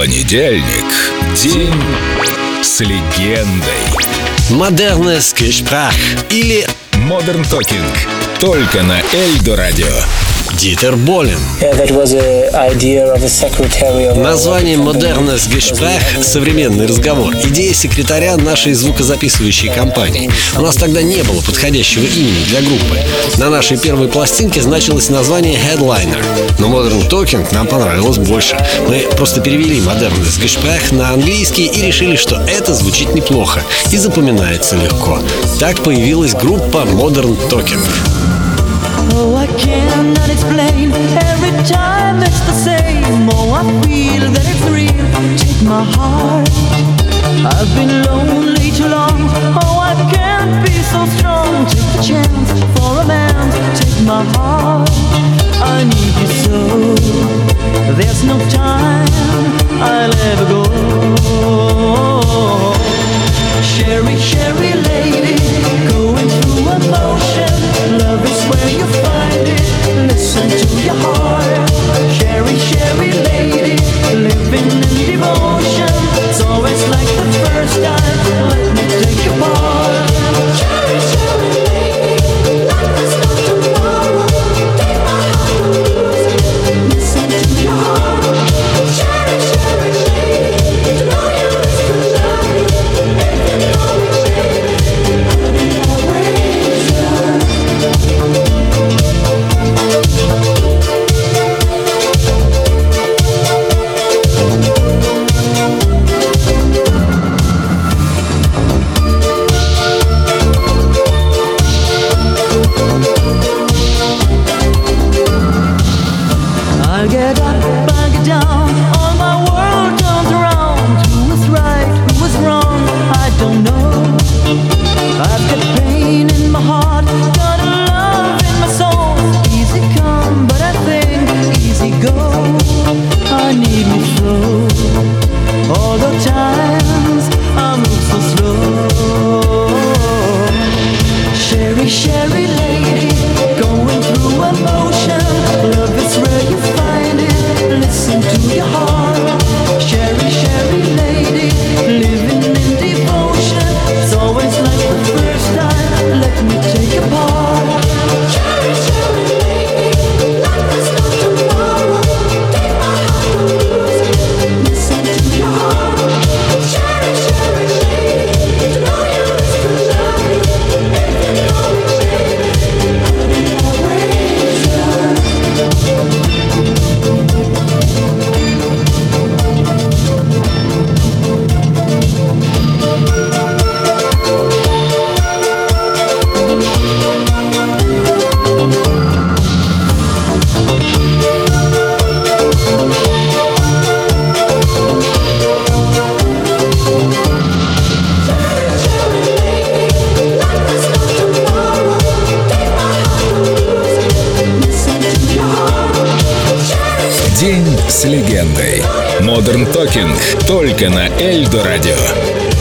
Понедельник. День с легендой. Модерnes Gespräch или Modern Talking. Только на Эльдо Радио. Дитер Болин. Название Modernes Gespräch — современный разговор. Идея секретаря нашей звукозаписывающей компании. У нас тогда не было подходящего имени для группы. На нашей первой пластинке значилось название Headliner. Но Modern Talking нам понравилось больше. Мы просто перевели Modernes Gespräch на английский и решили, что это звучит неплохо и запоминается легко. Так появилась группа Modern Talking. Oh, I cannot explain. Every time it's the same. Oh, I feel that it's real. Take my heart. I've been lonely too long. Oh, I can't be so strong. Take the chance for a man. Take my heart. I need you so. There's no time. I'll ever go. I get up, I get down, День с легендой. Modern Talking. Только на Эльдо Радио.